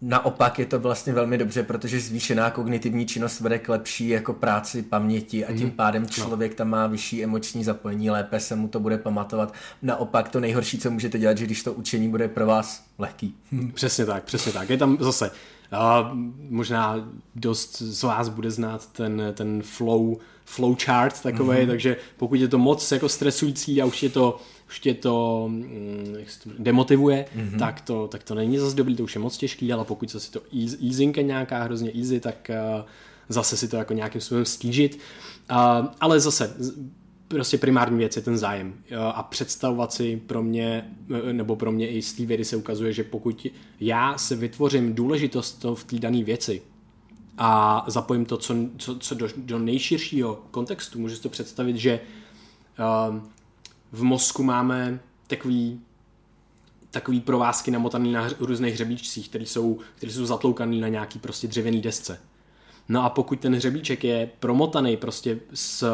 Naopak je to vlastně velmi dobře, protože zvýšená kognitivní činnost vede k lepší jako práci paměti a tím mhm. pádem no. člověk tam má vyšší emoční zapojení, lépe se mu to bude pamatovat. Naopak to nejhorší, co můžete dělat, že když to učení bude pro vás lehký. Přesně tak, přesně tak. Je tam zase a možná dost z vás bude znát ten, ten flow, flow chart takový, mm-hmm. takže pokud je to moc jako stresující a už je to už tě to, mm, jak se to demotivuje, mm-hmm. tak, to, tak to není zase dobrý, to už je moc těžký, ale pokud se si to easinka nějaká hrozně easy, tak uh, zase si to jako nějakým způsobem stížit. Uh, ale zase prostě primární věc je ten zájem a představovat si pro mě, eh, nebo pro mě i z té vědy se ukazuje, že pokud já se vytvořím důležitost to v té dané věci a zapojím to, co, co, co do, do nejširšího kontextu, můžu si to představit, že uh, v mozku máme takový takový provázky namotaný na různých hřebíčcích, které jsou, které jsou zatloukaný na nějaký prostě dřevěný desce. No a pokud ten hřebíček je promotaný prostě s,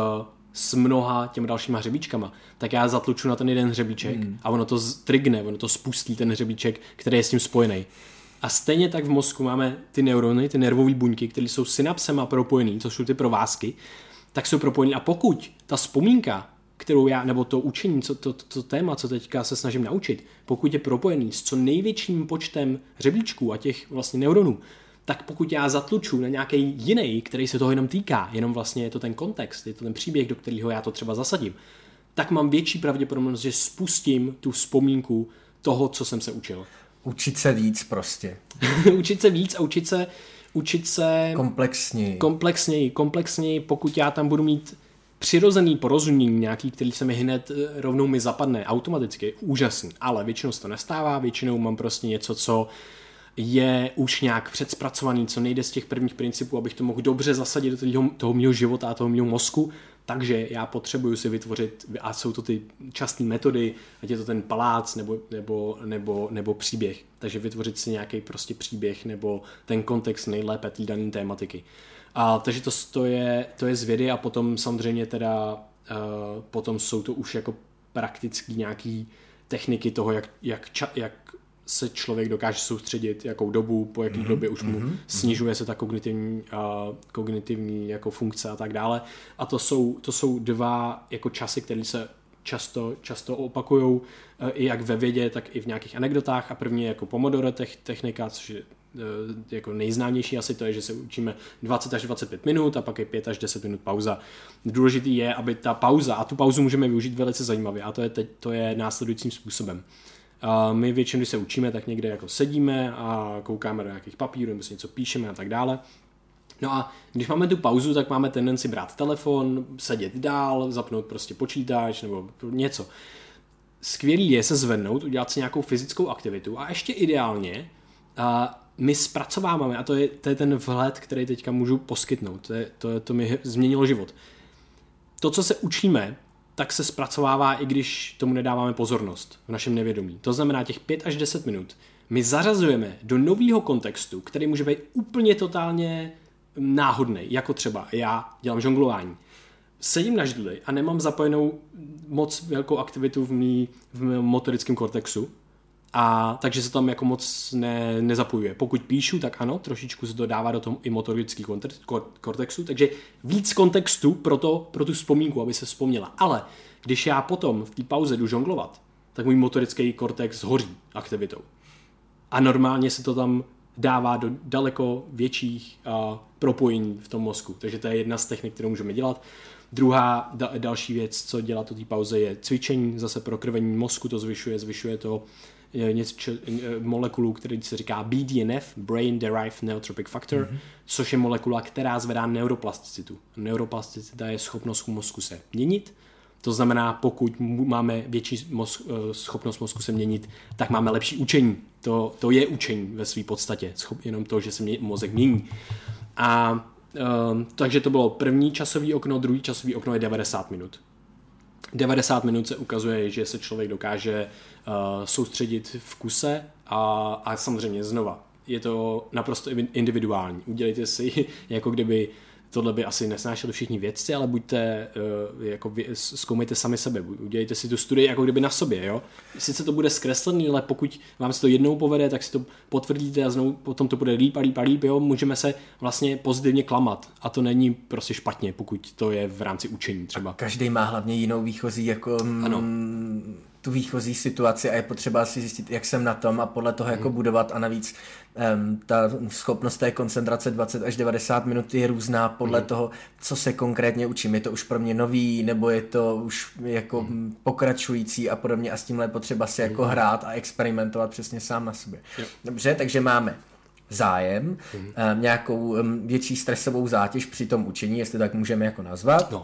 s mnoha těmi dalšíma hřebíčkama, tak já zatluču na ten jeden hřebíček hmm. a ono to trigne, ono to spustí ten hřebíček, který je s tím spojený. A stejně tak v mozku máme ty neurony, ty nervové buňky, které jsou synapsema propojený, to jsou ty provázky, tak jsou propojený. A pokud ta vzpomínka kterou já, nebo to učení, co, to, to, to téma, co teďka se snažím naučit, pokud je propojený s co největším počtem hřebíčků a těch vlastně neuronů, tak pokud já zatluču na nějaký jiný, který se toho jenom týká, jenom vlastně je to ten kontext, je to ten příběh, do kterého já to třeba zasadím, tak mám větší pravděpodobnost, že spustím tu vzpomínku toho, co jsem se učil. Učit se víc prostě. učit se víc a učit se učit se komplexněji. komplexněji, komplexněji, pokud já tam budu mít přirozený porozumění nějaký, který se mi hned eh, rovnou mi zapadne automaticky, úžasný, ale většinou se to nestává, většinou mám prostě něco, co je už nějak předspracovaný, co nejde z těch prvních principů, abych to mohl dobře zasadit do toho, toho mého života a toho mého mozku, takže já potřebuju si vytvořit, a jsou to ty časté metody, ať je to ten palác nebo, nebo, nebo, nebo příběh, takže vytvořit si nějaký prostě příběh nebo ten kontext nejlépe té dané tématiky. A, takže to, to, je, to je z vědy a potom samozřejmě teda uh, potom jsou to už jako praktický nějaký techniky toho, jak, jak, ča, jak se člověk dokáže soustředit, jakou dobu, po jaký mm-hmm. době už mu mm-hmm. snižuje se ta kognitivní, uh, kognitivní jako funkce a tak dále. A to jsou, to jsou dva jako časy, které se často, často opakují uh, i jak ve vědě, tak i v nějakých anekdotách. A první je jako Pomodoro technika, což je Eh, jako nejznámější asi to je, že se učíme 20 až 25 minut a pak je 5 až 10 minut pauza. Důležitý je, aby ta pauza, a tu pauzu můžeme využít velice zajímavě, a to je, teď, to je následujícím způsobem. A my většinou, když se učíme, tak někde jako sedíme a koukáme do nějakých papírů, nebo si něco píšeme a tak dále. No a když máme tu pauzu, tak máme tendenci brát telefon, sedět dál, zapnout prostě počítač nebo něco. Skvělý je se zvednout, udělat si nějakou fyzickou aktivitu a ještě ideálně a my zpracováváme, a to je, to je ten vhled, který teďka můžu poskytnout, to, je, to, to mi změnilo život. To, co se učíme, tak se zpracovává, i když tomu nedáváme pozornost v našem nevědomí. To znamená těch 5 až 10 minut. My zařazujeme do nového kontextu, který může být úplně totálně náhodný, jako třeba já dělám žonglování. Sedím na židli a nemám zapojenou moc velkou aktivitu v, mý, v mém motorickém kortexu, a takže se tam jako moc ne, nezapojuje. Pokud píšu, tak ano, trošičku se to dává do toho i motorický kortexu, takže víc kontextu pro, to, pro tu vzpomínku, aby se vzpomněla. Ale když já potom v té pauze jdu žonglovat, tak můj motorický kortex hoří aktivitou. A normálně se to tam dává do daleko větších uh, propojení v tom mozku. Takže to je jedna z technik, kterou můžeme dělat. Druhá da, další věc, co dělat do té pauze, je cvičení zase pro krvení mozku, to zvyšuje, zvyšuje to něco, molekulu, který se říká BDNF, Brain Derived Neotropic Factor, mm-hmm. což je molekula, která zvedá neuroplasticitu. Neuroplasticita je schopnost mozku se měnit, to znamená, pokud máme větší mozk, eh, schopnost mozku se měnit, tak máme lepší učení. To, to je učení ve své podstatě, jenom to, že se mě, mozek mění. A um, takže to bylo první časový okno, druhý časový okno je 90 minut. 90 minut se ukazuje, že se člověk dokáže uh, soustředit v kuse a, a samozřejmě znova. Je to naprosto individuální. Udělejte si, jako kdyby tohle by asi nesnášeli všichni vědci, ale buďte, uh, jako vě, zkoumejte sami sebe, udělejte si tu studii jako kdyby na sobě, jo. Sice to bude zkreslený, ale pokud vám se to jednou povede, tak si to potvrdíte a znovu potom to bude líp a líp a líp, jo. Můžeme se vlastně pozitivně klamat a to není prostě špatně, pokud to je v rámci učení třeba. A každý má hlavně jinou výchozí jako... Ano. Mm, tu výchozí situaci a je potřeba si zjistit, jak jsem na tom a podle toho jako budovat a navíc um, ta schopnost té koncentrace 20 až 90 minut je různá podle hmm. toho, co se konkrétně učím. Je to už pro mě nový, nebo je to už jako hmm. pokračující a podobně a s tímhle je potřeba si jako hmm. hrát a experimentovat přesně sám na sobě. Jo. Dobře, takže máme zájem, mm. um, nějakou um, větší stresovou zátěž při tom učení, jestli tak můžeme jako nazvat, no,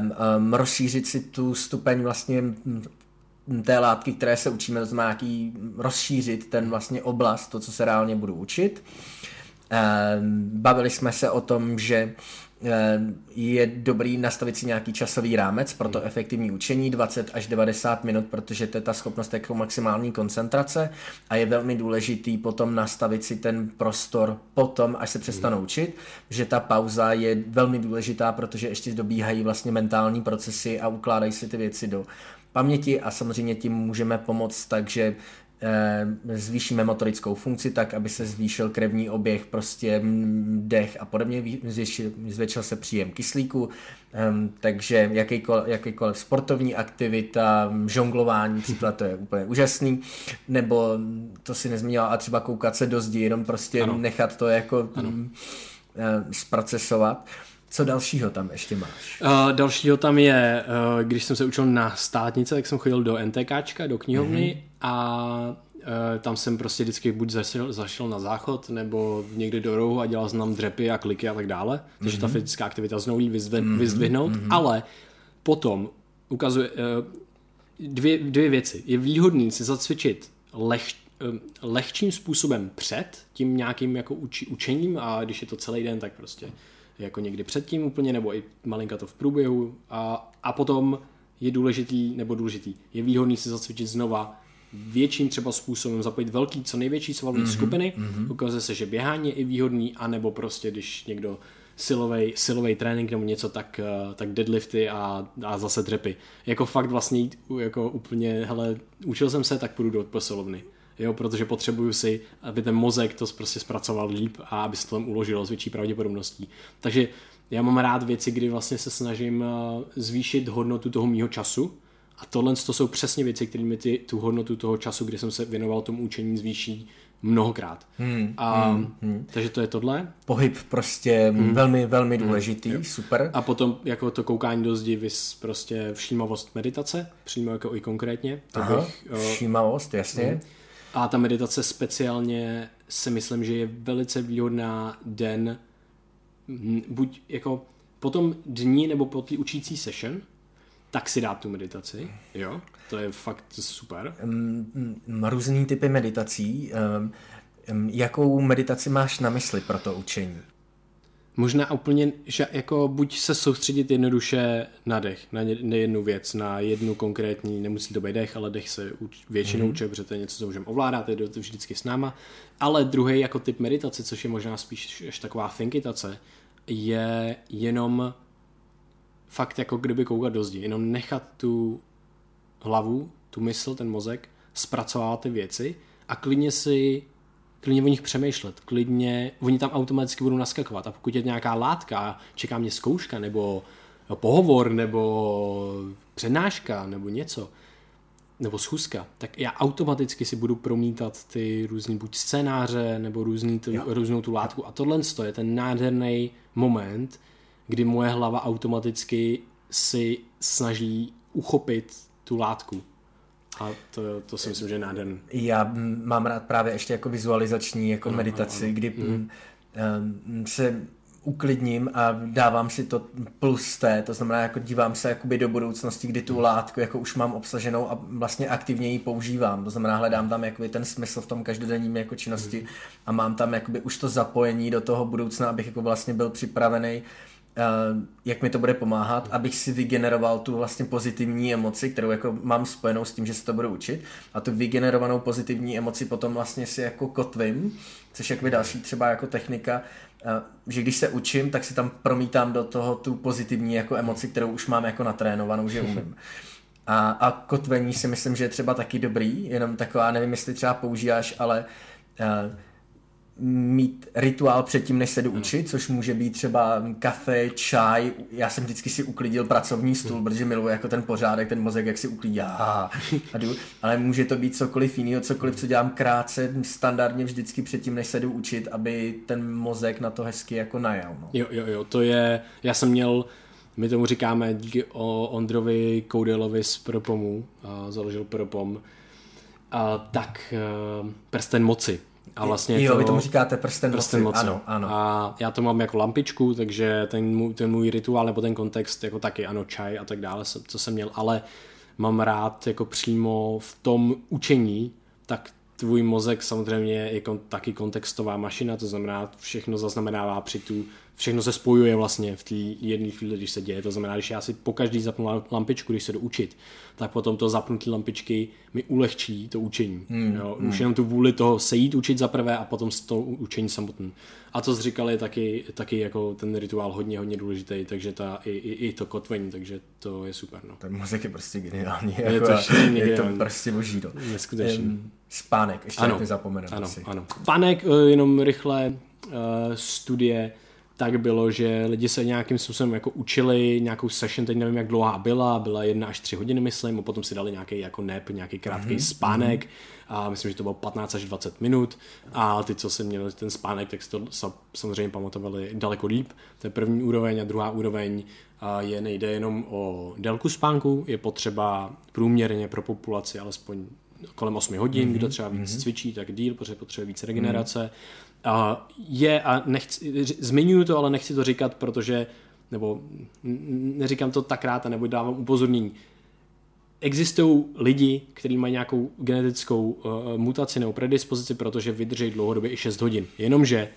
um, um, rozšířit si tu stupeň vlastně té látky, které se učíme, to znamená nějaký rozšířit ten vlastně oblast, to, co se reálně budu učit. Ehm, bavili jsme se o tom, že ehm, je dobrý nastavit si nějaký časový rámec pro to efektivní učení, 20 až 90 minut, protože to je ta schopnost jako maximální koncentrace a je velmi důležitý potom nastavit si ten prostor potom, až se přestanou učit, že ta pauza je velmi důležitá, protože ještě dobíhají vlastně mentální procesy a ukládají si ty věci do paměti a samozřejmě tím můžeme pomoct takže eh, zvýšíme motorickou funkci tak, aby se zvýšil krevní oběh, prostě dech a podobně, zvětšil, se příjem kyslíku, ehm, takže jakýkoliv, jakýkoliv sportovní aktivita, žonglování, příklad to je úplně úžasný, nebo to si nezmínila a třeba koukat se do zdi, jenom prostě ano. nechat to jako ano. Eh, zprocesovat. Co dalšího tam ještě máš? Uh, dalšího tam je, uh, když jsem se učil na státnice, tak jsem chodil do NTKčka, do knihovny mm-hmm. a uh, tam jsem prostě vždycky buď zašel, zašel na záchod, nebo někde do rohu a dělal znám dřepy a kliky a tak dále. Takže mm-hmm. ta mhm. fyzická aktivita znovu vyzdve, mm-hmm. vyzdvihnout, mm-hmm. ale potom ukazuje uh, dvě, dvě věci. Je výhodný si zacvičit leh, lehčím způsobem před tím nějakým jako uči, učením a když je to celý den, tak prostě jako někdy předtím úplně, nebo i malinka to v průběhu a, a potom je důležitý, nebo důležitý, je výhodný si zacvičit znova větším třeba způsobem, zapojit velký, co největší svalové mm-hmm, skupiny, mm-hmm. ukazuje se, že běhání je i výhodný, anebo prostě, když někdo silový, silový trénink nebo něco, tak, eh, tak deadlifty a, a zase dřepy. Jako fakt vlastně jako úplně, hele, učil jsem se, tak půjdu do posilovny jo, protože potřebuju si, aby ten mozek to prostě zpracoval líp a aby se to tam uložilo s větší pravděpodobností. Takže já mám rád věci, kdy vlastně se snažím eh, zvýšit hodnotu toho mýho času a tohle to jsou přesně věci, které mi ty, tu hodnotu toho času, kdy jsem se věnoval tomu učení, zvýší mnohokrát. Hmm, a, hmm, hmm. Takže to je tohle. Pohyb prostě hmm. velmi, velmi hmm. důležitý, hmm. super. A potom jako to koukání do zdi, vys prostě všímavost meditace, přímo jako i konkrétně. To Aha, bych, všímavost, jasně. Hmm. A ta meditace speciálně si myslím, že je velice výhodná den, hm, buď jako po tom dní nebo po té učící session, tak si dát tu meditaci, jo, to je fakt super. Různý typy meditací, jakou meditaci máš na mysli pro to učení? Možná úplně, že jako buď se soustředit jednoduše na dech, na jednu věc, na jednu konkrétní, nemusí to být dech, ale dech se většinou mm-hmm. protože to je něco, co můžeme ovládat, je to vždycky s náma. Ale druhý jako typ meditace, což je možná spíš až taková thinkitace, je jenom fakt jako kdyby koukat do zdi, jenom nechat tu hlavu, tu mysl, ten mozek, zpracovat ty věci a klidně si klidně o nich přemýšlet, klidně, oni tam automaticky budou naskakovat. A pokud je nějaká látka, čeká mě zkouška nebo pohovor nebo přednáška nebo něco, nebo schůzka, tak já automaticky si budu promítat ty různý buď scénáře nebo různý tu, různou tu látku. A tohle je ten nádherný moment, kdy moje hlava automaticky si snaží uchopit tu látku a to, to si myslím, že je nádherný. Já mám rád právě ještě jako vizualizační jako no, meditaci, no, kdy mm. se uklidním a dávám si to plus té, to znamená jako dívám se jakoby do budoucnosti, kdy tu látku jako už mám obsaženou a vlastně aktivně ji používám, to znamená hledám tam jakoby ten smysl v tom každodenním jako činnosti mm. a mám tam jakoby už to zapojení do toho budoucna, abych jako vlastně byl připravený jak mi to bude pomáhat, abych si vygeneroval tu vlastně pozitivní emoci, kterou jako mám spojenou s tím, že se to budu učit a tu vygenerovanou pozitivní emoci potom vlastně si jako kotvím, což je další třeba jako technika, že když se učím, tak si tam promítám do toho tu pozitivní jako emoci, kterou už mám jako natrénovanou, že umím. A, a kotvení si myslím, že je třeba taky dobrý, jenom taková, nevím, jestli třeba používáš, ale uh, mít rituál předtím, než se jdu učit, což může být třeba kafe, čaj. Já jsem vždycky si uklidil pracovní stůl, hmm. protože miluji jako ten pořádek, ten mozek, jak si uklidí. A, jdu. Ale může to být cokoliv jiného, cokoliv, co dělám krátce, standardně vždycky předtím, než se jdu učit, aby ten mozek na to hezky jako najal. No. Jo, jo, jo, to je, já jsem měl my tomu říkáme díky o Ondrovi Koudelovi z Propomu, založil Propom, a tak uh, prsten moci. A vlastně jo, to, vy tomu říkáte prsten, prsten moci. moci. Ano, ano. A já to mám jako lampičku, takže ten můj, ten můj rituál nebo ten kontext jako taky, ano, čaj a tak dále, co jsem měl, ale mám rád jako přímo v tom učení, tak tvůj mozek samozřejmě je kon, taky kontextová mašina, to znamená všechno zaznamenává při tu všechno se spojuje vlastně v té jedné chvíli, když se děje. To znamená, když já si po každý zapnu lampičku, když se jdu učit, tak potom to zapnutí lampičky mi ulehčí to učení. Hmm. Jo? Už hmm. jenom tu vůli toho sejít učit za prvé a potom to učení samotné. A co jsi říkal, je taky, taky jako ten rituál hodně, hodně důležitý, takže ta, i, i, i to kotvení, takže to je super. No. Ten mozek je prostě geniální. Je jako, to, je to prostě boží. No. Neskutečný. Um, spánek, ještě ano, nezapomeneme. Ano, ano. Spánek, eh, jenom rychle, uh, studie, tak bylo, že lidi se nějakým způsobem jako učili nějakou session, teď nevím, jak dlouhá byla, byla jedna až tři hodiny, myslím, a potom si dali nějaký jako nap, nějaký krátký mm-hmm. spánek a myslím, že to bylo 15 až 20 minut a ty, co se měli ten spánek, tak si to samozřejmě pamatovali daleko líp. To je první úroveň a druhá úroveň je nejde jenom o délku spánku, je potřeba průměrně pro populaci alespoň kolem 8 hodin, mm-hmm. kdo třeba víc mm-hmm. cvičí, tak díl, protože potřebuje víc regenerace. Mm-hmm a je, a nechci, zmiňuji to, ale nechci to říkat, protože, nebo neříkám to tak rád, nebo dávám upozornění. Existují lidi, kteří mají nějakou genetickou uh, mutaci nebo predispozici, protože vydrží dlouhodobě i 6 hodin. Jenomže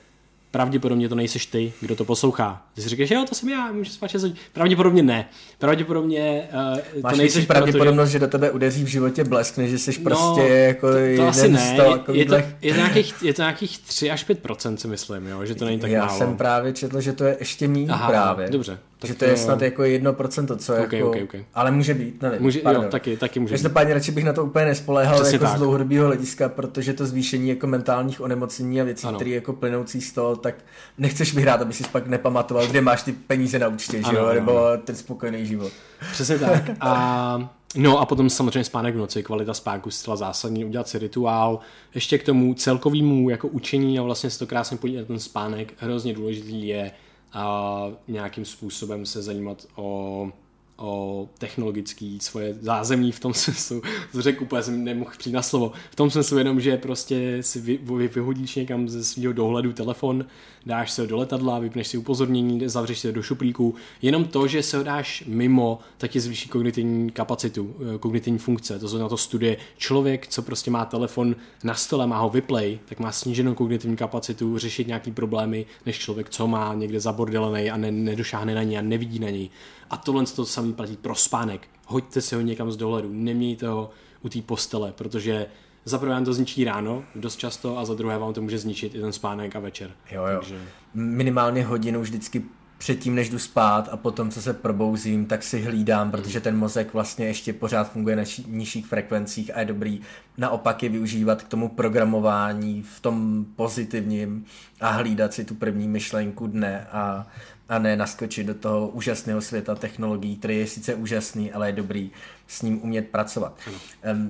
pravděpodobně to nejseš ty, kdo to poslouchá. Ty si říkáš, jo, to jsem já, můžu spát 6 hodin. Pravděpodobně ne. Pravděpodobně uh, Máš to nejseš pravděpodobnost, protože... že do tebe udeří v životě blesk, než že jsi no, prostě jako to, to asi ne. Je, je, to, je, to nějakých, je to nějakých 3 až 5% si myslím, jo, že to není tak já málo. Já jsem právě četl, že to je ještě méně právě. Dobře. Tak že to, to je snad jako jedno procento, co okay, jako, okay, okay. ale může být, nevím. Může, jo, taky, taky může Každopádně radši bych na to úplně nespoléhal jako tak. z dlouhodobého hlediska, protože to zvýšení jako mentálních onemocnění a věcí, které jako plynoucí z toho, tak nechceš vyhrát, aby si pak nepamatoval, kde máš ty peníze na účtě, ano, že jo, ano, nebo ano. ten spokojený život. Přesně tak. A No a potom samozřejmě spánek v noci, kvalita spánku zcela zásadní, udělat si rituál. Ještě k tomu celkovému jako učení a vlastně si to krásně podívat na ten spánek, hrozně důležitý je a nějakým způsobem se zajímat o o technologický svoje zázemí v tom smyslu, to řekl úplně, jsem nemohl přijít na slovo, v tom smyslu jenom, že prostě si vy, vy, vyhodíš někam ze svého dohledu telefon, dáš se ho do letadla, vypneš si upozornění, zavřeš se do šuplíku, jenom to, že se ho dáš mimo, tak je zvýší kognitivní kapacitu, eh, kognitivní funkce, to znamená to studie. Člověk, co prostě má telefon na stole, má ho vyplay, tak má sníženou kognitivní kapacitu řešit nějaký problémy, než člověk, co má někde zabordelený a ne, nedošáhne na něj a nevidí na něj. A tohle to samý platí pro spánek. Hoďte si ho někam z dohledu, nemějte ho u té postele, protože za prvé vám to zničí ráno dost často a za druhé vám to může zničit i ten spánek a večer. Jo, jo. Takže... Minimálně hodinu vždycky předtím, než jdu spát a potom, co se probouzím, tak si hlídám, protože ten mozek vlastně ještě pořád funguje na nižších frekvencích a je dobrý naopak je využívat k tomu programování v tom pozitivním a hlídat si tu první myšlenku dne a a ne naskočit do toho úžasného světa technologií, který je sice úžasný, ale je dobrý s ním umět pracovat.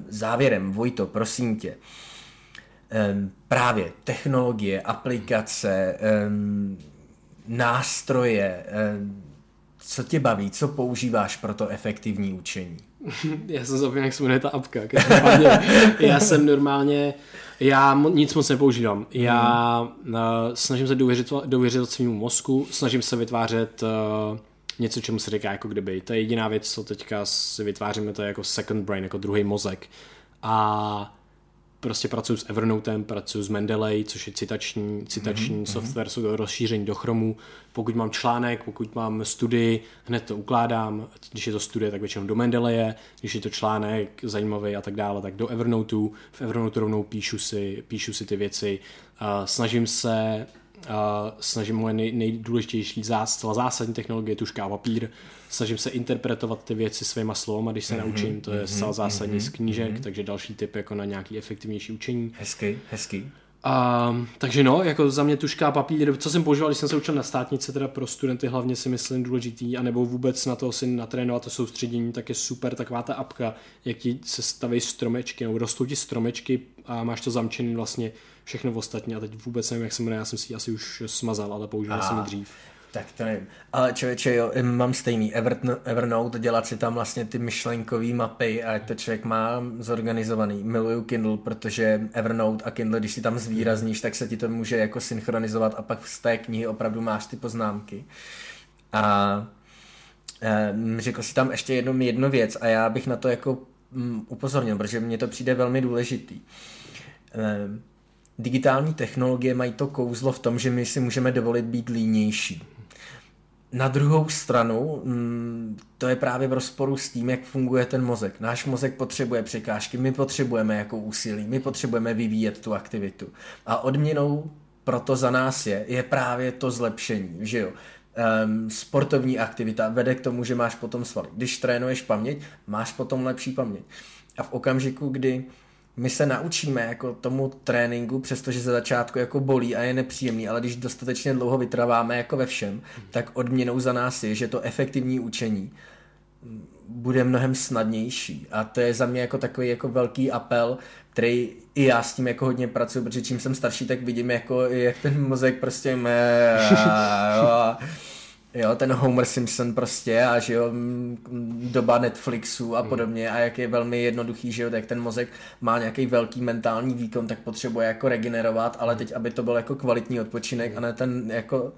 Závěrem, Vojto, prosím tě, právě technologie, aplikace, nástroje, co tě baví, co používáš pro to efektivní učení? Já jsem zapomněl, jak se jmenuje ta apka. Já jsem normálně já nic moc nepoužívám. Já uh, snažím se důvěřit, důvěřit svým mozku, snažím se vytvářet uh, něco, čemu se říká jako kdyby. To je jediná věc, co teďka si vytváříme, to je jako second brain, jako druhý mozek. A prostě pracuji s Evernotem, pracuji s Mendeley, což je citační, citační mm-hmm. software, jsou to rozšíření do Chromu. Pokud mám článek, pokud mám studii, hned to ukládám. Když je to studie, tak většinou do Mendeleje, když je to článek zajímavý a tak dále, tak do Evernoteu. V Evernote rovnou píšu si, píšu si ty věci. Snažím se snažím moje nej, nejdůležitější zás, celá zásadní technologie, tuška a papír. Snažím se interpretovat ty věci svýma slovama, když se mm-hmm, naučím, to je mm-hmm, zcela zásadní mm-hmm, z knížek, mm-hmm. takže další tip jako na nějaký efektivnější učení. Hezky, hezky. A, takže no, jako za mě tuška a papír, co jsem používal, když jsem se učil na státnice, teda pro studenty hlavně si myslím důležitý, anebo vůbec na to si natrénovat to soustředění, tak je super taková ta apka, jak ti se staví stromečky, nebo rostou ti stromečky a máš to zamčený vlastně všechno ostatní a teď vůbec nevím, jak se jmenuje, já jsem si ji asi už smazal, ale používal jsem ji dřív. Tak to nevím. Ale člověče, jo, mám stejný. Evernote, dělat si tam vlastně ty myšlenkové mapy a to člověk má zorganizovaný. Miluju Kindle, protože Evernote a Kindle, když si tam zvýrazníš, tak se ti to může jako synchronizovat a pak z té knihy opravdu máš ty poznámky. A e, řekl si tam ještě jednu, jednu věc a já bych na to jako mm, upozornil, protože mně to přijde velmi důležitý. Digitální technologie mají to kouzlo v tom, že my si můžeme dovolit být línější. Na druhou stranu, mm, to je právě v rozporu s tím, jak funguje ten mozek. Náš mozek potřebuje překážky, my potřebujeme jako úsilí, my potřebujeme vyvíjet tu aktivitu. A odměnou proto za nás je, je právě to zlepšení, že jo. Um, sportovní aktivita vede k tomu, že máš potom svaly. Když trénuješ paměť, máš potom lepší paměť. A v okamžiku, kdy my se naučíme jako tomu tréninku, přestože ze začátku jako bolí a je nepříjemný, ale když dostatečně dlouho vytrváme jako ve všem, tak odměnou za nás je, že to efektivní učení bude mnohem snadnější. A to je za mě jako takový jako velký apel, který i já s tím jako hodně pracuji, protože čím jsem starší, tak vidím jako, jak ten mozek prostě mé, a, jo, ten Homer Simpson prostě a že jo, doba Netflixu a hmm. podobně a jak je velmi jednoduchý, že jo, tak ten mozek má nějaký velký mentální výkon, tak potřebuje jako regenerovat, ale teď, aby to byl jako kvalitní odpočinek a ne ten jako,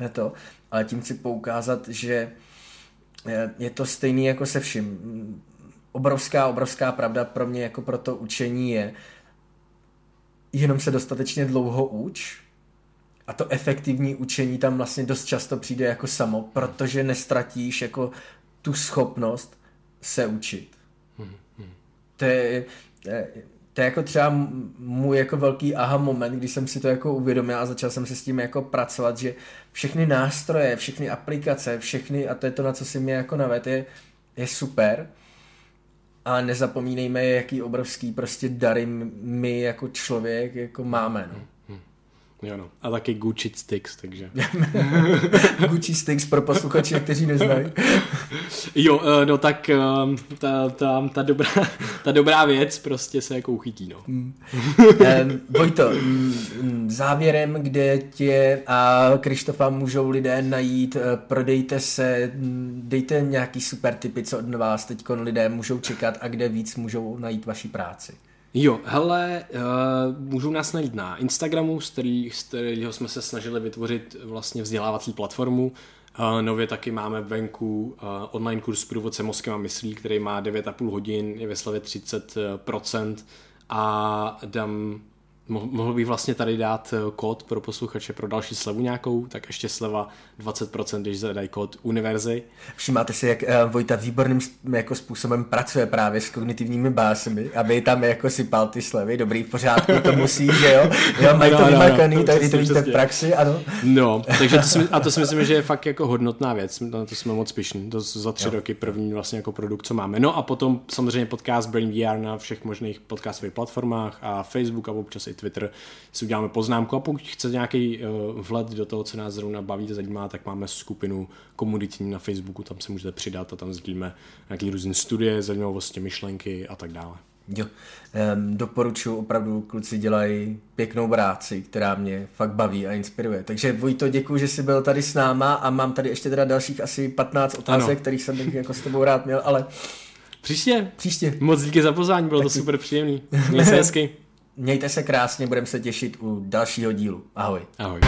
ne to, ale tím si poukázat, že je to stejný jako se vším. Obrovská, obrovská pravda pro mě jako pro to učení je, jenom se dostatečně dlouho uč, a to efektivní učení tam vlastně dost často přijde jako samo, protože nestratíš jako tu schopnost se učit. To je, to je jako třeba můj jako velký aha moment, když jsem si to jako uvědomil a začal jsem se s tím jako pracovat, že všechny nástroje, všechny aplikace, všechny, a to je to, na co si mě jako navet, je, je super, ale nezapomínejme, jaký obrovský prostě dary my jako člověk jako máme. No. Jo no. A taky Gucci Sticks, takže. Gucci Sticks pro posluchače, kteří neznají. jo, eh, no tak eh, ta, ta, ta, dobrá, ta dobrá věc prostě se jako uchytí, no. Mm. Vojto, mm, závěrem, kde tě a Krištofa můžou lidé najít, eh, prodejte se, dejte nějaký super typy, co od vás teď lidé můžou čekat a kde víc můžou najít vaši práci. Jo, hele, uh, můžou nás najít na Instagramu, z, který, z kterého jsme se snažili vytvořit vlastně vzdělávací platformu. Uh, nově taky máme venku uh, online kurz průvodce mozkem a myslí, který má 9,5 hodin, je ve slavě 30% a dám Mohl bych vlastně tady dát eh, kód pro posluchače pro další slevu nějakou, tak ještě sleva 20%, když zadají kód univerzy. Všimáte si, jak uh, Vojta výborným jako způsobem pracuje právě s kognitivními básemi, aby tam jako sypal ty slevy, dobrý, v pořádku, to musí, že jo? Jo, mají no, to vymakaný, no, tady to víte v praxi, ano. No, takže to si, a to si myslím, že je fakt jako hodnotná věc, na to jsme moc pišní, to za tři jo. roky první vlastně jako produkt, co máme. No a potom samozřejmě podcast Brain VR na všech možných podcastových platformách a Facebook a občas i Twitter si uděláme poznámku a pokud chcete nějaký uh, vhled do toho, co nás zrovna baví, zajímá, tak máme skupinu komunitní na Facebooku, tam se můžete přidat a tam sdílíme nějaký různé studie, zajímavosti, myšlenky a tak dále. Jo, um, doporučuji, opravdu kluci dělají pěknou práci, která mě fakt baví a inspiruje. Takže Vojto, děkuji, že jsi byl tady s náma a mám tady ještě teda dalších asi 15 otázek, ano. kterých jsem bych jako s tebou rád měl, ale Příště. Příště. Moc díky za pozvání, bylo Taky. to super příjemný. Měj se hezky. Mějte se krásně, budeme se těšit u dalšího dílu. Ahoj. Ahoj.